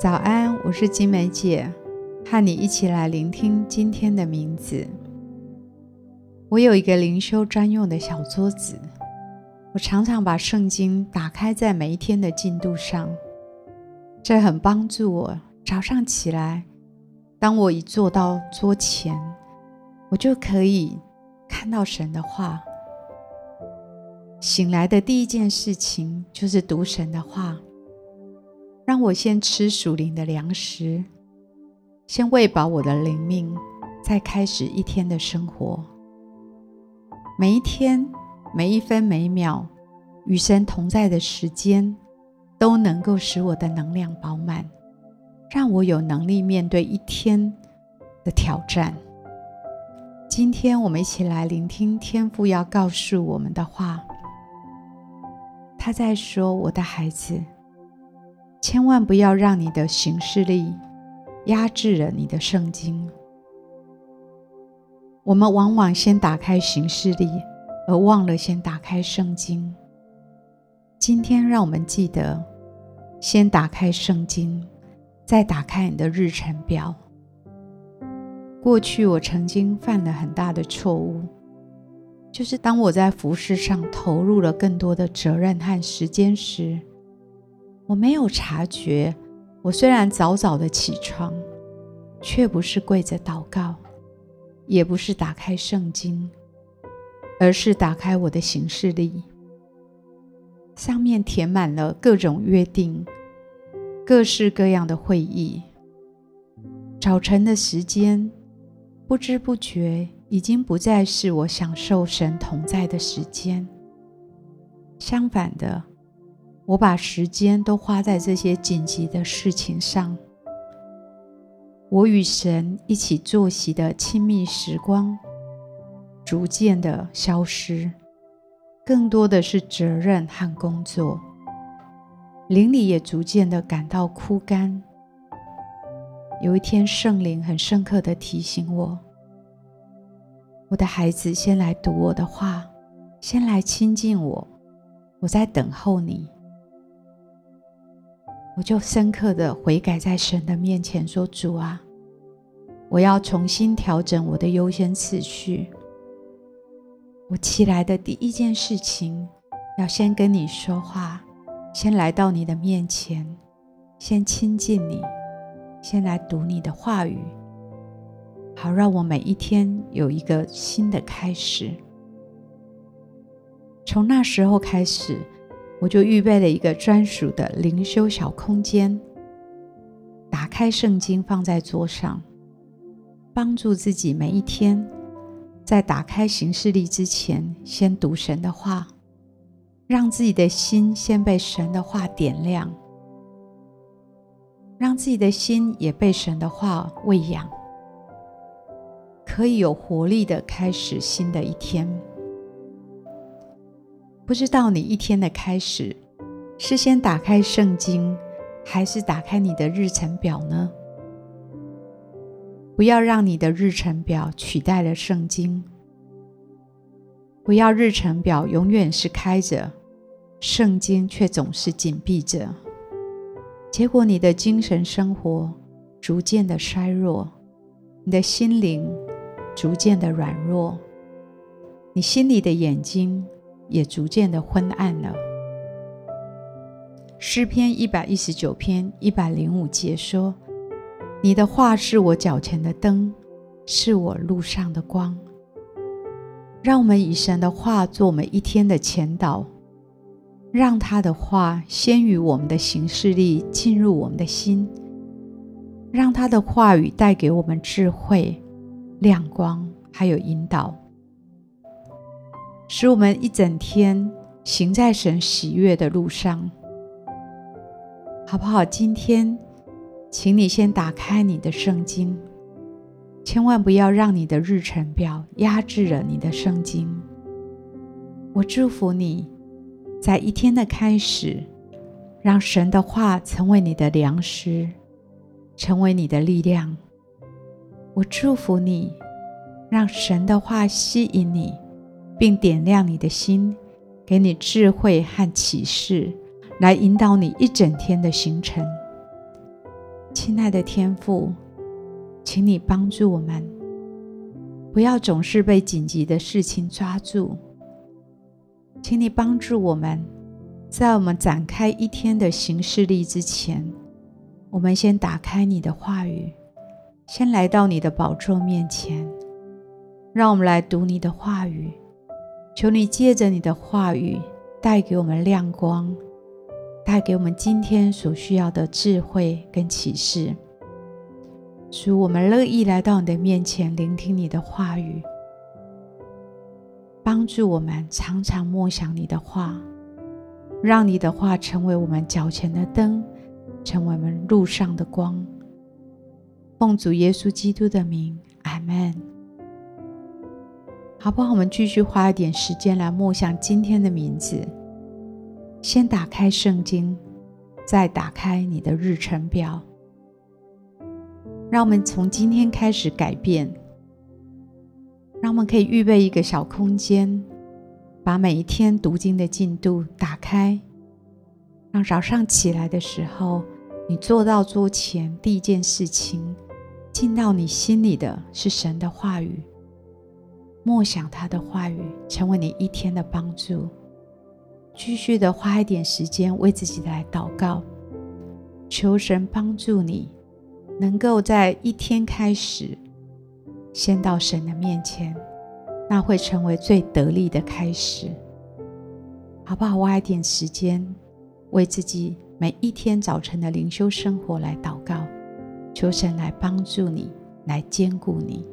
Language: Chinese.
早安，我是金梅姐，和你一起来聆听今天的名字。我有一个灵修专用的小桌子，我常常把圣经打开在每一天的进度上，这很帮助我。早上起来，当我一坐到桌前，我就可以看到神的话。醒来的第一件事情就是读神的话。让我先吃属灵的粮食，先喂饱我的灵命，再开始一天的生活。每一天，每一分每一秒，与神同在的时间，都能够使我的能量饱满，让我有能力面对一天的挑战。今天，我们一起来聆听天父要告诉我们的话。他在说：“我的孩子。”千万不要让你的行事力压制了你的圣经。我们往往先打开行事力，而忘了先打开圣经。今天让我们记得，先打开圣经，再打开你的日程表。过去我曾经犯了很大的错误，就是当我在服事上投入了更多的责任和时间时，我没有察觉，我虽然早早的起床，却不是跪着祷告，也不是打开圣经，而是打开我的行事历，上面填满了各种约定，各式各样的会议。早晨的时间，不知不觉已经不再是我享受神同在的时间，相反的。我把时间都花在这些紧急的事情上，我与神一起作息的亲密时光逐渐的消失，更多的是责任和工作，灵里也逐渐的感到枯干。有一天，圣灵很深刻的提醒我：“我的孩子，先来读我的话，先来亲近我，我在等候你。”我就深刻的悔改，在神的面前说：“主啊，我要重新调整我的优先次序。我起来的第一件事情，要先跟你说话，先来到你的面前，先亲近你，先来读你的话语，好让我每一天有一个新的开始。从那时候开始。”我就预备了一个专属的灵修小空间，打开圣经放在桌上，帮助自己每一天在打开行事历之前，先读神的话，让自己的心先被神的话点亮，让自己的心也被神的话喂养，可以有活力的开始新的一天。不知道你一天的开始是先打开圣经，还是打开你的日程表呢？不要让你的日程表取代了圣经，不要日程表永远是开着，圣经却总是紧闭着。结果你的精神生活逐渐的衰弱，你的心灵逐渐的软弱，你心里的眼睛。也逐渐的昏暗了。诗篇一百一十九篇一百零五节说：“你的话是我脚前的灯，是我路上的光。”让我们以神的话做我们一天的前导，让他的话先于我们的行事力进入我们的心，让他的话语带给我们智慧、亮光，还有引导。使我们一整天行在神喜悦的路上，好不好？今天，请你先打开你的圣经，千万不要让你的日程表压制了你的圣经。我祝福你，在一天的开始，让神的话成为你的粮食，成为你的力量。我祝福你，让神的话吸引你。并点亮你的心，给你智慧和启示，来引导你一整天的行程。亲爱的天父，请你帮助我们，不要总是被紧急的事情抓住。请你帮助我们，在我们展开一天的行事历之前，我们先打开你的话语，先来到你的宝座面前，让我们来读你的话语。求你借着你的话语，带给我们亮光，带给我们今天所需要的智慧跟启示。主，我们乐意来到你的面前，聆听你的话语。帮助我们常常默想你的话，让你的话成为我们脚前的灯，成为我们路上的光。奉主耶稣基督的名，阿门。好不好？我们继续花一点时间来默想今天的名字。先打开圣经，再打开你的日程表。让我们从今天开始改变。让我们可以预备一个小空间，把每一天读经的进度打开。让早上起来的时候，你坐到桌前，第一件事情进到你心里的是神的话语，默想他的话语，成为你一天的帮助。继续的花一点时间为自己来祷告，求神帮助你，能够在一天开始。先到神的面前，那会成为最得力的开始，好不好？花一点时间，为自己每一天早晨的灵修生活来祷告，求神来帮助你，来坚固你。